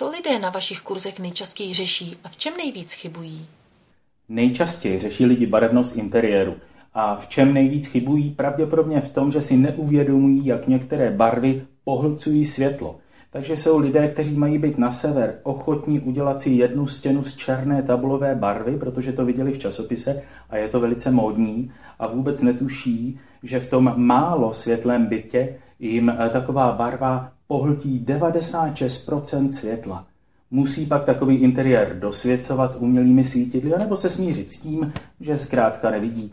Co lidé na vašich kurzech nejčastěji řeší a v čem nejvíc chybují? Nejčastěji řeší lidi barevnost interiéru. A v čem nejvíc chybují? Pravděpodobně v tom, že si neuvědomují, jak některé barvy pohlcují světlo. Takže jsou lidé, kteří mají být na sever ochotní udělat si jednu stěnu z černé tabulové barvy, protože to viděli v časopise a je to velice módní a vůbec netuší, že v tom málo světlém bytě jim eh, taková barva pohltí 96% světla. Musí pak takový interiér dosvěcovat umělými svítidly, nebo se smířit s tím, že zkrátka nevidí.